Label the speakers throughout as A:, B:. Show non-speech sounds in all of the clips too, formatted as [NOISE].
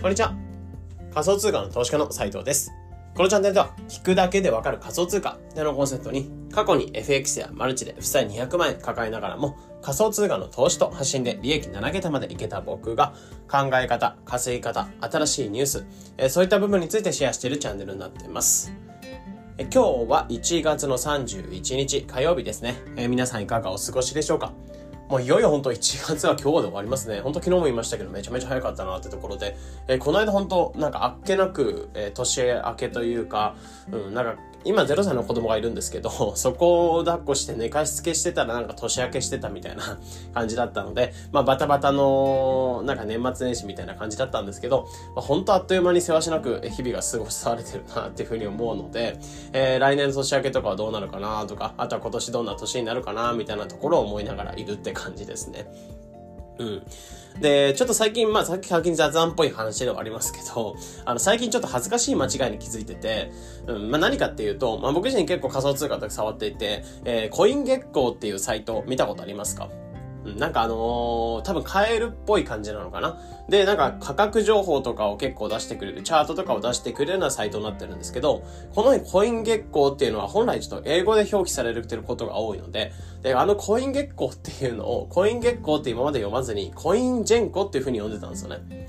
A: こんにちは。仮想通貨の投資家の斉藤です。このチャンネルでは、聞くだけでわかる仮想通貨ってのコンセプトに、過去に FX やマルチで負債200万円抱えながらも、仮想通貨の投資と発信で利益7桁までいけた僕が、考え方、稼ぎ方、新しいニュース、えそういった部分についてシェアしているチャンネルになっています。え今日は1月の31日火曜日ですね。え皆さんいかがお過ごしでしょうか？もういよいよ本当1月は今日で終わりますね。本当昨日も言いましたけどめちゃめちゃ早かったなってところで、えー、この間本当なんかあっけなく、えー、年明けというか、うん、なんか今0歳の子供がいるんですけど、[LAUGHS] そこを抱っこして寝かしつけしてたらなんか年明けしてたみたいな [LAUGHS] 感じだったので、まあバタバタのなんか年末年始みたいな感じだったんですけど、まあ、本当あっという間に世話しなく日々が過ごされてるなっていうふうに思うので、えー、来年年明けとかはどうなるかなとか、あとは今年どんな年になるかなみたいなところを思いながらいるって感じですね。うん。で、ちょっと最近、まあ、さっき最近雑談っぽい話ではありますけど、あの、最近ちょっと恥ずかしい間違いに気づいてて、うん、まあ、何かっていうと、まあ、僕自身結構仮想通貨とか触っていて、えー、コイン月光っていうサイト見たことありますか？なんかあのー、多分買えるっぽい感じなのかな。で、なんか価格情報とかを結構出してくれる、チャートとかを出してくれるようなサイトになってるんですけど、このコイン月光っていうのは本来ちょっと英語で表記されるってることが多いので、で、あのコイン月光っていうのを、コイン月光って今まで読まずに、コインジェンコっていう風に読んでたんですよね。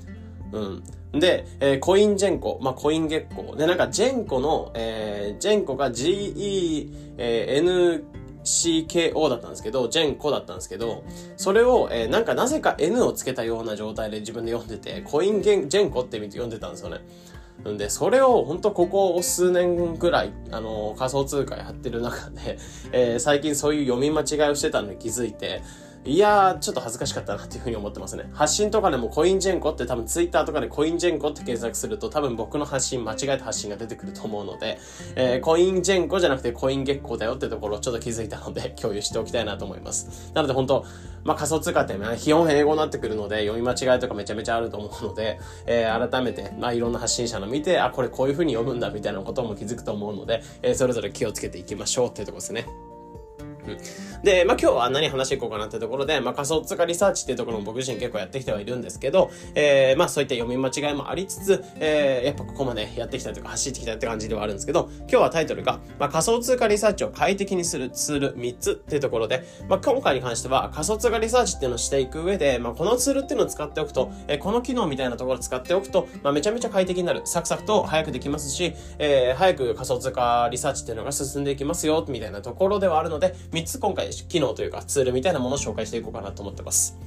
A: うん。で、えー、コインジェンコ、まあ、コイン月光。で、なんか、ジェンコの、えー、ジェンコが GENK CKO だったんですけど、ジェンコだったんですけど、それを、えー、なんかなぜか N をつけたような状態で自分で読んでて、コインゲンジェンコって意味で読んでたんですよね。んで、それを本当ここ数年ぐらい、あのー、仮想通貨やってる中で、えー、最近そういう読み間違いをしてたのに気づいて、いやー、ちょっと恥ずかしかったなっていうふうに思ってますね。発信とかでもコインジェンコって多分ツイッターとかでコインジェンコって検索すると多分僕の発信、間違えた発信が出てくると思うので、えー、コインジェンコじゃなくてコイン月光だよってところをちょっと気づいたので共有しておきたいなと思います。なので本当まあ仮想通貨って、ね、基本英語になってくるので読み間違いとかめちゃめちゃあると思うので、えー、改めて、まあいろんな発信者の見て、あ、これこういうふうに読むんだみたいなことも気づくと思うので、えー、それぞれ気をつけていきましょうっていうとこですね。で、まあ、今日は何話していこうかなってところで、まあ、仮想通貨リサーチっていうところも僕自身結構やってきてはいるんですけど、えー、まあ、そういった読み間違いもありつつ、えー、やっぱここまでやってきたとか走ってきたって感じではあるんですけど、今日はタイトルが、まあ、仮想通貨リサーチを快適にするツール3つっていうところで、まあ、今回に関しては仮想通貨リサーチっていうのをしていく上で、まあ、このツールっていうのを使っておくと、えー、この機能みたいなところを使っておくと、まあ、めちゃめちゃ快適になる。サクサクと早くできますし、えー、早く仮想通貨リサーチっていうのが進んでいきますよ、みたいなところではあるので、3つ今回機能というかツールみたいなものを紹介していこうかなと思ってます。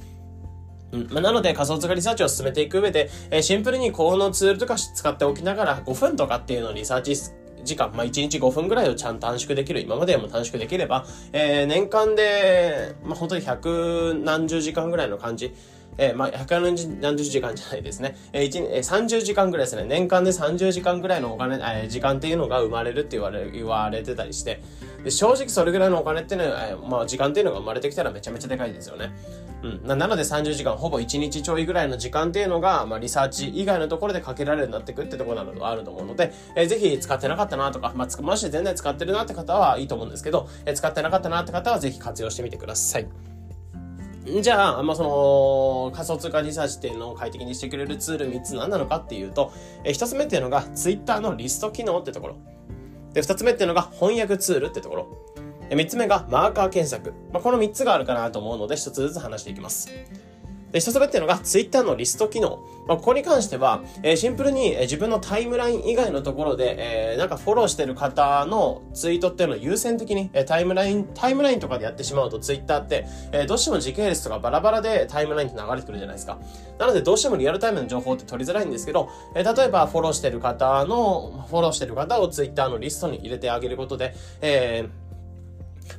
A: うんま、なので仮想通貨リサーチを進めていく上で、えー、シンプルにこのツールとか使っておきながら5分とかっていうのをリサーチ時間、まあ、1日5分ぐらいをちゃんと短縮できる、今までも短縮できれば、えー、年間で、まあ、本当に百何十時間ぐらいの感じ、えー、まあ、140何十時間じゃないですね。えー、1、えー、30時間ぐらいですね。年間で30時間ぐらいのお金、えー、時間っていうのが生まれるって言われ、言われてたりして、で正直それぐらいのお金っていうのは、えー、まあ、時間っていうのが生まれてきたらめちゃめちゃでかいですよね。うん。なので30時間、ほぼ1日ちょいぐらいの時間っていうのが、まあ、リサーチ以外のところでかけられるようになってくってところなのがあると思うので、えー、ぜひ使ってなかったなとか、まあ、もし全然使ってるなって方はいいと思うんですけど、えー、使ってなかったなって方はぜひ活用してみてください。じゃあ、まあ、その、仮想通貨リサーチっていうのを快適にしてくれるツール3つ何なのかっていうと、え1つ目っていうのが Twitter のリスト機能ってところ。で、2つ目っていうのが翻訳ツールってところ。3つ目がマーカー検索。まあ、この3つがあるかなと思うので、1つずつ話していきます。で、一つ目っていうのが Twitter のリスト機能。まあ、ここに関しては、えー、シンプルに、えー、自分のタイムライン以外のところで、えー、なんかフォローしてる方のツイートっていうのを優先的に、えー、タイムライン、タイムラインとかでやってしまうと Twitter って、えー、どうしても時系列とかバラバラでタイムラインって流れてくるじゃないですか。なのでどうしてもリアルタイムの情報って取りづらいんですけど、えー、例えばフォローしてる方の、フォローしてる方を Twitter のリストに入れてあげることで、えー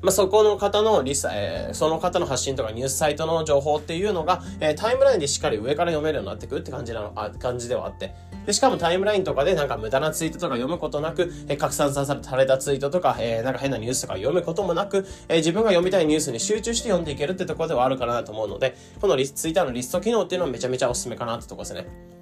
A: まあ、そこの方のリス、えー、その方の発信とかニュースサイトの情報っていうのが、えー、タイムラインでしっかり上から読めるようになってくるって感じなの、あ、感じではあって。で、しかもタイムラインとかでなんか無駄なツイートとか読むことなく、えー、拡散させたれたツイートとか、えー、なんか変なニュースとか読むこともなく、えー、自分が読みたいニュースに集中して読んでいけるってところではあるかなと思うので、このリツイッターのリスト機能っていうのはめちゃめちゃおすすめかなってとこですね。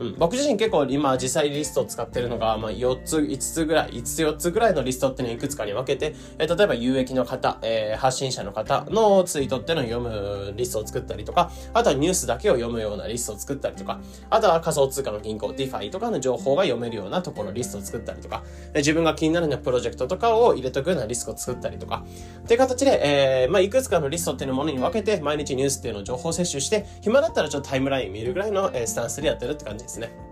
A: うん、僕自身結構今実際リストを使ってるのが、まあ、4つ、5つぐらい、5つ4つぐらいのリストっていうのをいくつかに分けて、えー、例えば有益の方、えー、発信者の方のツイートっていうのを読むリストを作ったりとか、あとはニュースだけを読むようなリストを作ったりとか、あとは仮想通貨の銀行、DeFi とかの情報が読めるようなところリストを作ったりとか、自分が気になるようなプロジェクトとかを入れとくようなリストを作ったりとか、っていう形で、えー、まあ、いくつかのリストっていうものに分けて、毎日ニュースっていうのを情報摂取して、暇だったらちょっとタイムライン見るぐらいの、えスタンスでやってるって感じ。ですですね。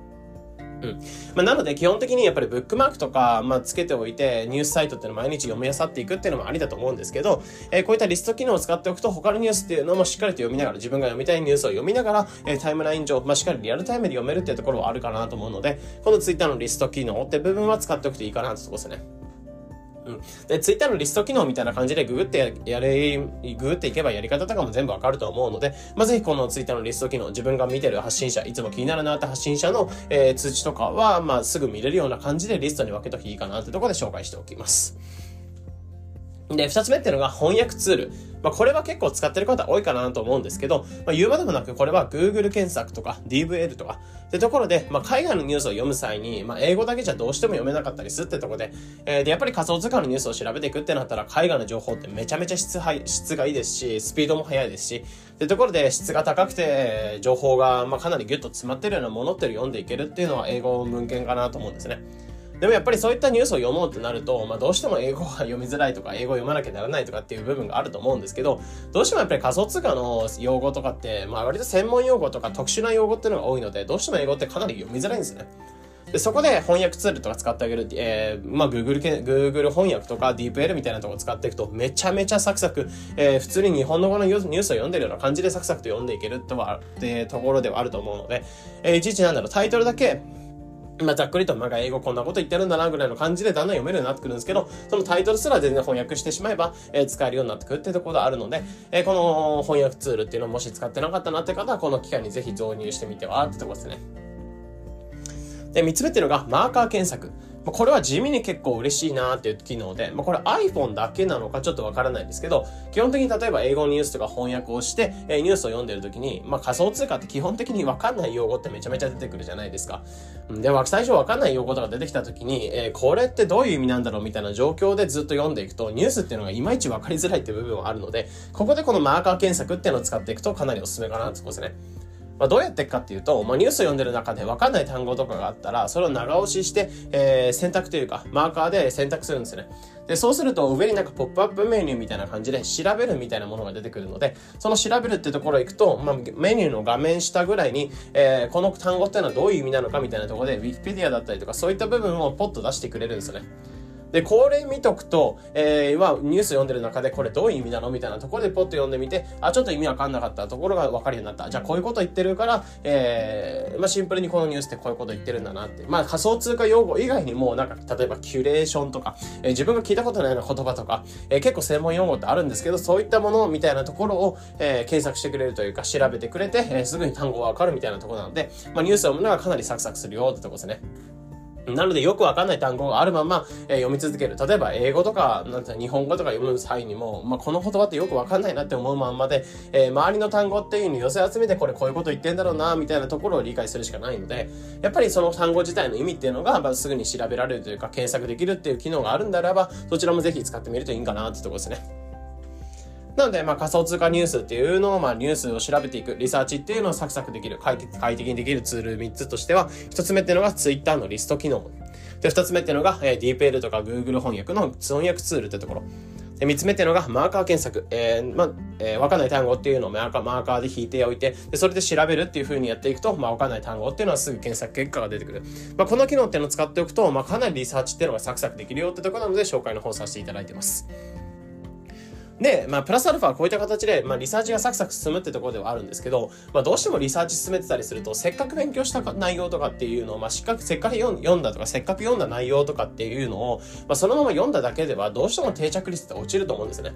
A: うん。まあ、なので基本的にやっぱりブックマークとか、まあ、つけておいて、ニュースサイトっていうのを毎日読み漁っていくっていうのもありだと思うんですけど、えー、こういったリスト機能を使っておくと、他のニュースっていうのもしっかりと読みながら、自分が読みたいニュースを読みながら、えー、タイムライン上、まあ、しっかりリアルタイムで読めるっていうところはあるかなと思うので、この Twitter のリスト機能って部分は使っておくといいかなってとこですね。うん。で、ツイッターのリスト機能みたいな感じでググってやれ、ググっていけばやり方とかも全部わかると思うので、まあ、ぜひこのツイッターのリスト機能、自分が見てる発信者、いつも気になるなって発信者の、えー、通知とかは、まあ、すぐ見れるような感じでリストに分けときいいかなってところで紹介しておきます。で、二つ目っていうのが翻訳ツール。まあ、これは結構使ってる方多いかなと思うんですけど、まあ、言うまでもなく、これは Google 検索とか DVL とか、ってところで、まあ、海外のニュースを読む際に、まあ、英語だけじゃどうしても読めなかったりするってところで、えー、で、やっぱり仮想通貨のニュースを調べていくってなったら、海外の情報ってめちゃめちゃ質質がいいですし、スピードも速いですし、ってところで質が高くて、情報が、まあ、かなりギュッと詰まってるようなものっていうのを読んでいけるっていうのは英語文献かなと思うんですね。でもやっぱりそういったニュースを読もうってなると、まあどうしても英語が読みづらいとか、英語を読まなきゃならないとかっていう部分があると思うんですけど、どうしてもやっぱり仮想通貨の用語とかって、まあ割と専門用語とか特殊な用語っていうのが多いので、どうしても英語ってかなり読みづらいんですね。で、そこで翻訳ツールとか使ってあげる、えー、まあ、Google、Google 翻訳とか DeepL みたいなとこ使っていくと、めちゃめちゃサクサク、えー、普通に日本の語のニュースを読んでるような感じでサクサクと読んでいけるとは、ってところではあると思うので、えー、いちいちなんだろう、タイトルだけ、まあ、ざっくりと、まあ、英語こんなこと言ってるんだな、ぐらいの感じでだんだん読めるようになってくるんですけど、そのタイトルすら全然翻訳してしまえば、えー、使えるようになってくるってところがあるので、えー、この翻訳ツールっていうのをもし使ってなかったなって方は、この機会にぜひ導入してみては、ってところですね。で、三つ目っていうのが、マーカー検索。まこれは地味に結構嬉しいなっていう機能で、まあ、これ iPhone だけなのかちょっとわからないんですけど、基本的に例えば英語ニュースとか翻訳をして、えー、ニュースを読んでる時に、まあ、仮想通貨って基本的にわかんない用語ってめちゃめちゃ出てくるじゃないですか。で、最初わかんない用語とか出てきた時に、えー、これってどういう意味なんだろうみたいな状況でずっと読んでいくと、ニュースっていうのがいまいちわかりづらいっていう部分はあるので、ここでこのマーカー検索っていうのを使っていくとかなりおすすめかなってことですね。まあ、どうやっていくかっていうと、まあ、ニュースを読んでる中で分かんない単語とかがあったら、それを長押しして、えー、選択というか、マーカーで選択するんですね。で、そうすると上になんかポップアップメニューみたいな感じで調べるみたいなものが出てくるので、その調べるってところ行くと、まあ、メニューの画面下ぐらいに、えー、この単語っていうのはどういう意味なのかみたいなところで、Wikipedia だったりとかそういった部分をポッと出してくれるんですよね。で、これ見とくと、えー、はニュース読んでる中でこれどういう意味なのみたいなところでポッと読んでみて、あ、ちょっと意味わかんなかったところがわかるようになった。じゃあこういうこと言ってるから、えー、まあシンプルにこのニュースってこういうこと言ってるんだなって。まあ仮想通貨用語以外にも、なんか例えばキュレーションとか、えー、自分が聞いたことないような言葉とか、えー、結構専門用語ってあるんですけど、そういったものみたいなところを、えー、検索してくれるというか、調べてくれて、えー、すぐに単語がわかるみたいなところなので、まあニュースを読むのがかなりサクサクするよってとこですね。なのでよくわかんない単語があるまま、えー、読み続ける。例えば英語とか、なんて日本語とか読む際にも、まあ、この言葉ってよくわかんないなって思うまんまで、えー、周りの単語っていうのを寄せ集めてこれこういうこと言ってんだろうな、みたいなところを理解するしかないので、やっぱりその単語自体の意味っていうのが、まあ、すぐに調べられるというか検索できるっていう機能があるんであれば、そちらもぜひ使ってみるといいんかなってとこですね。なので、まあ、仮想通貨ニュースっていうのを、まあ、ニュースを調べていく、リサーチっていうのをサクサクできる、快適快適にできるツール3つとしては、1つ目っていうのが Twitter のリスト機能。で、2つ目っていうのが、えー、DeepL とか Google 翻訳の翻訳ツールってところ。で、3つ目っていうのが、マーカー検索。えー、まあえー、わかんない単語っていうのをマーカー、マーカーで引いておいて、で、それで調べるっていう風にやっていくと、まあ、わかんない単語っていうのはすぐ検索結果が出てくる。まあ、この機能っていうのを使っておくと、まあ、かなりリサーチっていうのがサクサクできるよってところなので、紹介の方させていただいてます。で、まあ、プラスアルファはこういった形で、まあ、リサーチがサクサク進むってところではあるんですけど、まあ、どうしてもリサーチ進めてたりすると、せっかく勉強した内容とかっていうのを、まあ、せっかく読んだとか、せっかく読んだ内容とかっていうのを、まあ、そのまま読んだだけでは、どうしても定着率って落ちると思うんですね。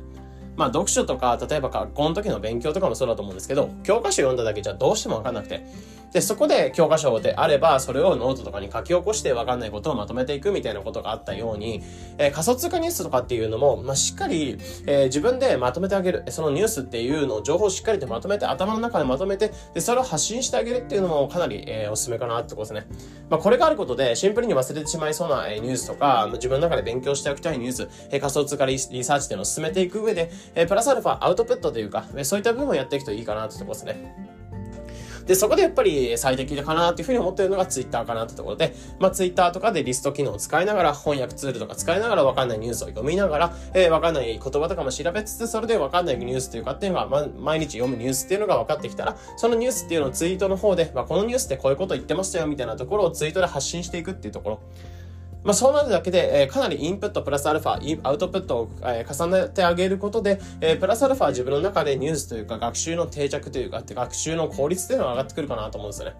A: まあ、読書とか、例えば学校の時の勉強とかもそうだと思うんですけど、教科書読んだだけじゃどうしてもわかんなくて。で、そこで教科書であれば、それをノートとかに書き起こして分かんないことをまとめていくみたいなことがあったように、えー、仮想通貨ニュースとかっていうのも、まあ、しっかり、えー、自分でまとめてあげる。そのニュースっていうのを情報をしっかりとまとめて、頭の中でまとめて、で、それを発信してあげるっていうのもかなり、えー、おすすめかなってことですね。まあ、これがあることで、シンプルに忘れてしまいそうな、えニュースとか、自分の中で勉強しておきたいニュース、え仮想通貨リサーチっていうのを進めていく上で、えプラスアルファアウトプットというか、そういった部分をやっていくといいかなってことですね。で、そこでやっぱり最適かなっていうふうに思ってるのが Twitter かなってところで、まあ Twitter とかでリスト機能を使いながら、翻訳ツールとか使いながらわかんないニュースを読みながら、えー、わかんない言葉とかも調べつつ、それでわかんないニュースというかっていうのが、ま、毎日読むニュースっていうのが分かってきたら、そのニュースっていうのをツイートの方で、まあこのニュースってこういうこと言ってましたよみたいなところをツイートで発信していくっていうところ。まあ、そうなるだけで、えー、かなりインプットプラスアルファ、アウトプットを、えー、重ねてあげることで、えー、プラスアルファ自分の中でニュースというか学習の定着というか、学習の効率というのが上がってくるかなと思うんですよね。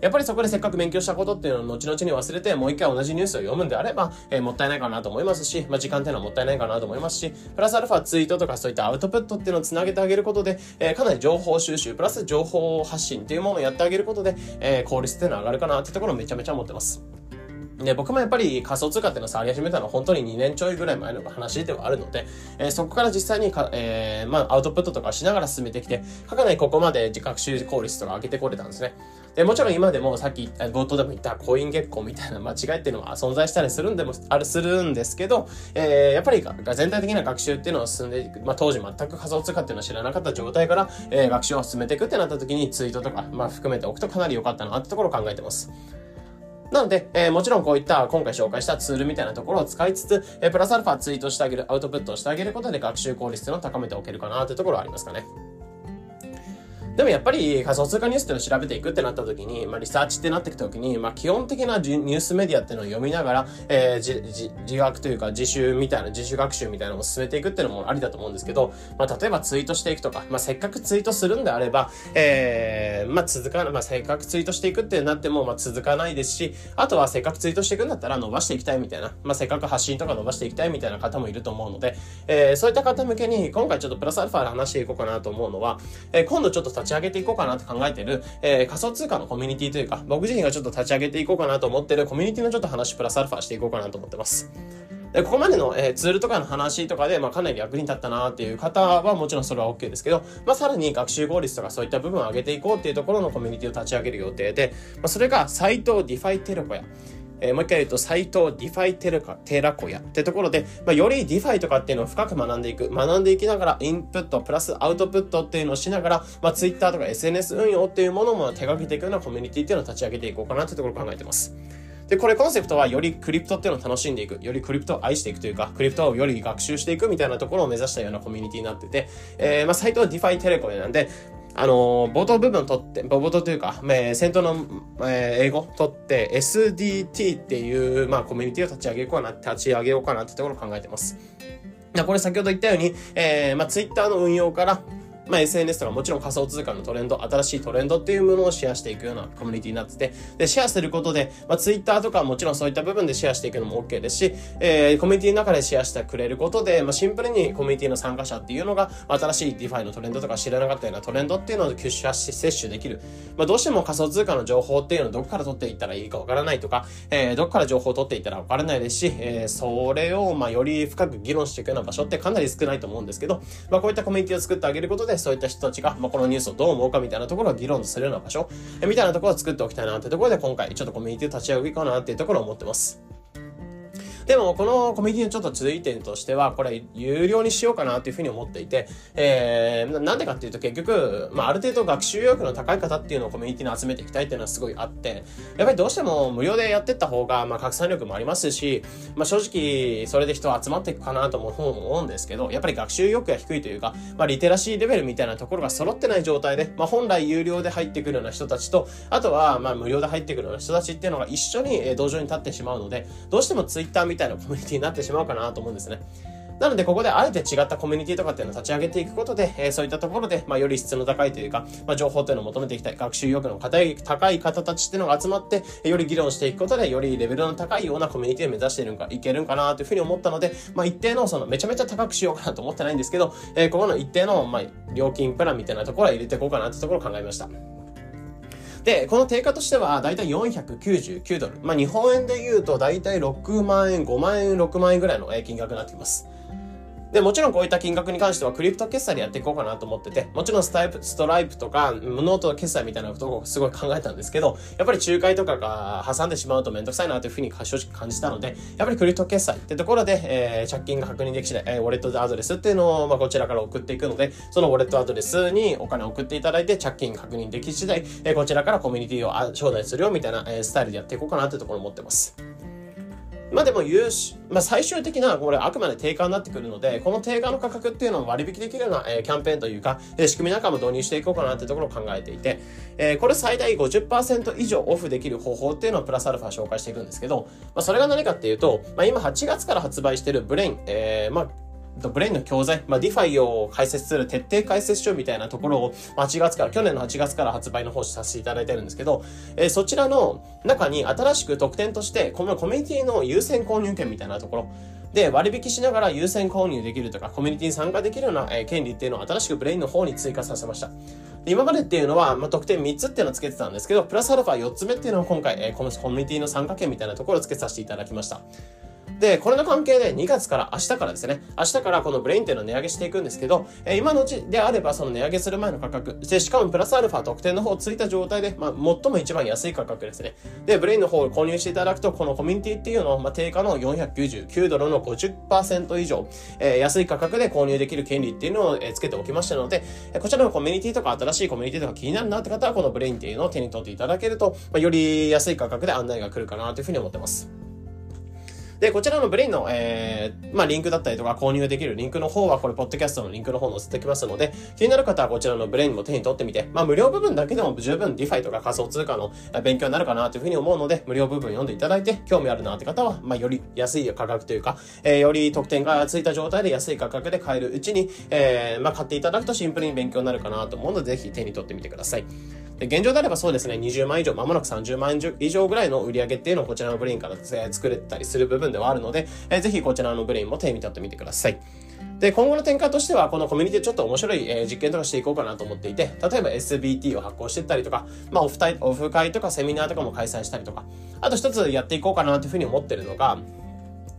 A: やっぱりそこでせっかく勉強したことっていうのを後々に忘れて、もう一回同じニュースを読むんであれば、えー、もったいないかなと思いますし、まあ、時間っていうのはもったいないかなと思いますし、プラスアルファツイートとかそういったアウトプットっていうのをつなげてあげることで、えー、かなり情報収集、プラス情報発信っていうものをやってあげることで、えー、効率っていうのは上がるかなっていうところをめちゃめちゃ思ってます。で、僕もやっぱり仮想通貨っていうのを触り始めたのは本当に2年ちょいぐらい前の話ではあるので、えー、そこから実際にか、えー、まあ、アウトプットとかしながら進めてきて、かなりここまで学習効率とか上げてこれたんですね。で、もちろん今でもさっき冒頭でも言ったコイン月光みたいな間違いっていうのは存在したりするんでも、ある、するんですけど、えー、やっぱり全体的な学習っていうのを進んでいく、まあ当時全く仮想通貨っていうのを知らなかった状態から、えー、学習を進めていくってなった時にツイートとか、まあ含めておくとかなり良かったなってところを考えてます。なので、えー、もちろんこういった今回紹介したツールみたいなところを使いつつ、えー、プラスアルファツイートしてあげる、アウトプットをしてあげることで学習効率というのを高めておけるかなというところはありますかね。でもやっぱり仮想通貨ニュースっていうのを調べていくってなった時に、まあリサーチってなっていく時に、まあ基本的なニュースメディアっていうのを読みながら、えー、自自学というか自習みたいな、自主学習みたいなのを進めていくっていうのもありだと思うんですけど、まあ例えばツイートしていくとか、まあせっかくツイートするんであれば、えー、まあ続かない、まあせっかくツイートしていくってなっても、まあ続かないですし、あとはせっかくツイートしていくんだったら伸ばしていきたいみたいな、まあせっかく発信とか伸ばしていきたいみたいな方もいると思うので、えー、そういった方向けに今回ちょっとプラスアルファで話していこうかなと思うのは、えー、今度ちょっと立ち上げていこうかなと考えてる、えー、仮想通貨のコミュニティというか、僕自身がちょっと立ち上げていこうかなと思ってるコミュニティのちょっと話プラスアルファしていこうかなと思ってます。で、ここまでの、えー、ツールとかの話とかで、まあ、かなり役に立ったなっていう方はもちろんそれは OK ですけど、まあ、さらに学習効率とかそういった部分を上げていこうっていうところのコミュニティを立ち上げる予定で、まあ、それがサイトディファイテロコや、えー、もう一回言うと、サイト DeFi テラ寺子屋ってところで、まあ、より DeFi とかっていうのを深く学んでいく。学んでいきながら、インプットプラスアウトプットっていうのをしながら、まあ、Twitter とか SNS 運用っていうものも手掛けていくようなコミュニティっていうのを立ち上げていこうかなってところを考えてます。で、これコンセプトはよりクリプトっていうのを楽しんでいく、よりクリプトを愛していくというか、クリプトをより学習していくみたいなところを目指したようなコミュニティになってて、えー、まあ、サイトは DeFi 寺子なんで、あの、冒頭部分取って、冒頭というか、えー、先頭の、えー、英語取って、SDT っていう、まあ、コミュニティを立ち上げようかな、立ち上げようかなってところを考えてます。これ先ほど言ったように、えー、まあ、Twitter の運用から、まあ、SNS とかもちろん仮想通貨のトレンド、新しいトレンドっていうものをシェアしていくようなコミュニティになってて、で、シェアすることで、まあ、Twitter とかもちろんそういった部分でシェアしていくのも OK ですし、えー、コミュニティの中でシェアしてくれることで、まあ、シンプルにコミュニティの参加者っていうのが、新しい DeFi のトレンドとか知らなかったようなトレンドっていうのを吸収し、摂取できる。まあ、どうしても仮想通貨の情報っていうのをどこから取っていったらいいかわからないとか、えー、どこから情報を取っていったらわからないですし、えー、それを、まあ、より深く議論していくような場所ってかなり少ないと思うんですけど、まあ、こういったコミュニティを作ってあげることで、そういった人たちが、まあ、このニュースをどう思うかみたいなところを議論するような場所、えみたいなところを作っておきたいなってところで今回ちょっとコミュニティを立ち上げようかなっていうところを思ってます。でも、このコミュニティのちょっと注意点としては、これ、有料にしようかなっていうふうに思っていて、えー、なんでかっていうと結局、まあ、ある程度学習意欲の高い方っていうのをコミュニティに集めていきたいっていうのはすごいあって、やっぱりどうしても無料でやってった方が、まあ、拡散力もありますし、まあ、正直、それで人集まっていくかなとも思うんですけど、やっぱり学習意欲が低いというか、まあ、リテラシーレベルみたいなところが揃ってない状態で、まあ、本来有料で入ってくるような人たちと、あとは、まあ、無料で入ってくるような人たちっていうのが一緒に道場に立ってしまうので、どうしてもツイッターみたいなコミュニティになってしまうかなと思うんですね。なので、ここであえて違ったコミュニティとかっていうのを立ち上げていくことで、えー、そういったところで、まあ、より質の高いというか、まあ、情報っていうのを求めていきたい、学習意欲の高い高い方たちっていうのが集まって、より議論していくことで、よりレベルの高いようなコミュニティを目指しているんか、いけるんかなというふうに思ったので、まあ、一定の、その、めちゃめちゃ高くしようかなと思ってないんですけど、えー、ここの一定の、まあ、料金プランみたいなところは入れていこうかなってところを考えました。で、この定価としては、だいたい499ドル。まあ、日本円で言うと、だいたい6万円、5万円、6万円ぐらいの金額になってきます。で、もちろんこういった金額に関してはクリプト決済でやっていこうかなと思ってて、もちろんスタイプ、ストライプとか、ノート決済みたいなことをすごい考えたんですけど、やっぱり仲介とかが挟んでしまうとめんどくさいなというふうに正直感じたので、やっぱりクリプト決済ってところで、えー、着金が確認でき次第、えー、ウォレットアドレスっていうのを、まあ、こちらから送っていくので、そのウォレットアドレスにお金を送っていただいて、着金確認でき次第、えー、こちらからコミュニティを招待するよみたいな、えー、スタイルでやっていこうかなというところを思ってます。まあでも融資、まあ最終的なこれあくまで定価になってくるので、この定価の価格っていうのを割引できるような、えー、キャンペーンというか、えー、仕組みなんかも導入していこうかなっていうところを考えていて、えー、これ最大50%以上オフできる方法っていうのをプラスアルファ紹介していくんですけど、まあそれが何かっていうと、まあ今8月から発売してるブレイン、えー、まあブレインの教材、まあ、DeFi を解説する徹底解説書みたいなところを、8月から、去年の8月から発売の方させていただいてるんですけど、えー、そちらの中に新しく特典として、このコミュニティの優先購入権みたいなところ、で、割引しながら優先購入できるとか、コミュニティに参加できるような、えー、権利っていうのを新しくブレインの方に追加させました。今までっていうのは、まあ、特典3つっていうのをつけてたんですけど、プラスアルファ4つ目っていうのを今回、えー、このコミュニティの参加権みたいなところをつけさせていただきました。で、これの関係で2月から明日からですね、明日からこのブレインっていうのを値上げしていくんですけど、えー、今のうちであればその値上げする前の価格、で、しかもプラスアルファ特典の方をついた状態で、まあ、最も一番安い価格ですね。で、ブレインの方を購入していただくと、このコミュニティっていうのを、まあ、定価の499ドルの50%以上、えー、安い価格で購入できる権利っていうのを、えー、つけておきましたので、え、こちらのコミュニティとか新しいコミュニティとか気になるなって方は、このブレインっていうのを手に取っていただけると、まあ、より安い価格で案内が来るかなというふうに思ってます。で、こちらのブレインの、えー、まあ、リンクだったりとか購入できるリンクの方は、これ、ポッドキャストのリンクの方載せておきますので、気になる方はこちらのブレインも手に取ってみて、まあ、無料部分だけでも十分 DeFi とか仮想通貨の勉強になるかなというふうに思うので、無料部分読んでいただいて、興味あるなって方は、まあ、より安い価格というか、えー、より特典がついた状態で安い価格で買えるうちに、えー、まあ、買っていただくとシンプルに勉強になるかなと思うので、ぜひ手に取ってみてください。で現状であればそうですね、20万以上、まもなく30万以上ぐらいの売り上げっていうのをこちらのブレインから、作れたりする部分ではあるので、えー、ぜひこちらのブレインも手に取ってみてください。で、今後の展開としては、このコミュニティちょっと面白い、えー、実験とかしていこうかなと思っていて、例えば SBT を発行していったりとか、まあオフ会、オフ会とかセミナーとかも開催したりとか、あと一つやっていこうかなというふうに思ってるのが、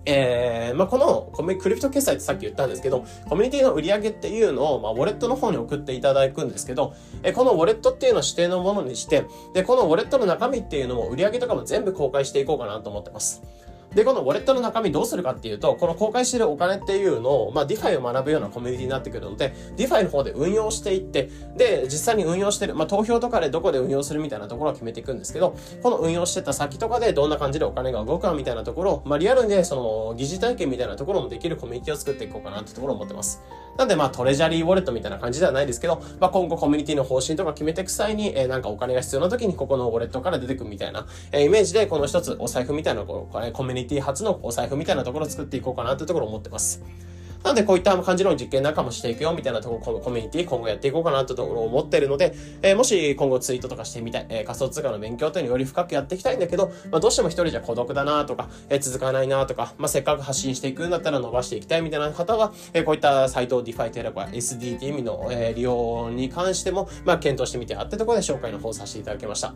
A: えー、まあ、このコミクリプト決済ってさっき言ったんですけど、コミュニティの売り上げっていうのを、まあ、ウォレットの方に送っていただくんですけど、え、このウォレットっていうのを指定のものにして、で、このウォレットの中身っていうのも売り上げとかも全部公開していこうかなと思ってます。で、このウォレットの中身どうするかっていうと、この公開してるお金っていうのを、まあ、DeFi を学ぶようなコミュニティになってくるので、DeFi の方で運用していって、で、実際に運用してる、まあ、投票とかでどこで運用するみたいなところを決めていくんですけど、この運用してた先とかでどんな感じでお金が動くかみたいなところを、まあ、リアルでその疑似体験みたいなところもできるコミュニティを作っていこうかなってところを思ってます。なんでまあトレジャリーウォレットみたいな感じではないですけど、まあ今後コミュニティの方針とか決めていく際に、えー、なんかお金が必要な時にここのウォレットから出てくるみたいな、えー、イメージでこの一つお財布みたいなこう、コミュニティ初のお財布みたいなところを作っていこうかなというところを思ってます。なので、こういった感じの実験なんかもしていくよ、みたいなところ、コミュニティ今後やっていこうかなというところを思ってるので、えー、もし今後ツイートとかしてみたい、えー、仮想通貨の勉強というのをより深くやっていきたいんだけど、まあ、どうしても一人じゃ孤独だなとか、えー、続かないなとか、まあ、せっかく発信していくんだったら伸ばしていきたいみたいな方は、えー、こういったサイト、ディファイテレコや SDT の、えー、利用に関しても、まあ、検討してみてねってところで紹介の方させていただきました。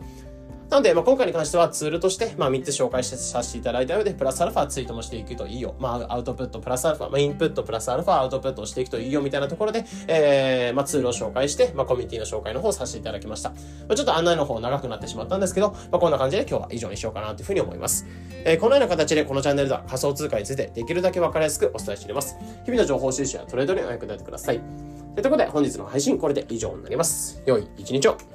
A: なので、まあ、今回に関してはツールとして、まあ、3つ紹介させていただいた上で、プラスアルファツイートもしていくといいよ。まあ、アウトプットプラスアルファ、まあ、インプットプラスアルファ、アウトプットをしていくといいよみたいなところで、えー、まあ、ツールを紹介して、まあ、コミュニティの紹介の方をさせていただきました。まあ、ちょっと案内の方長くなってしまったんですけど、まあ、こんな感じで今日は以上にしようかなというふうに思います。えー、このような形でこのチャンネルでは仮想通貨についてできるだけわかりやすくお伝えしています。日々の情報収集やトレードにお役立てください。ということで、本日の配信これで以上になります。良い一日を。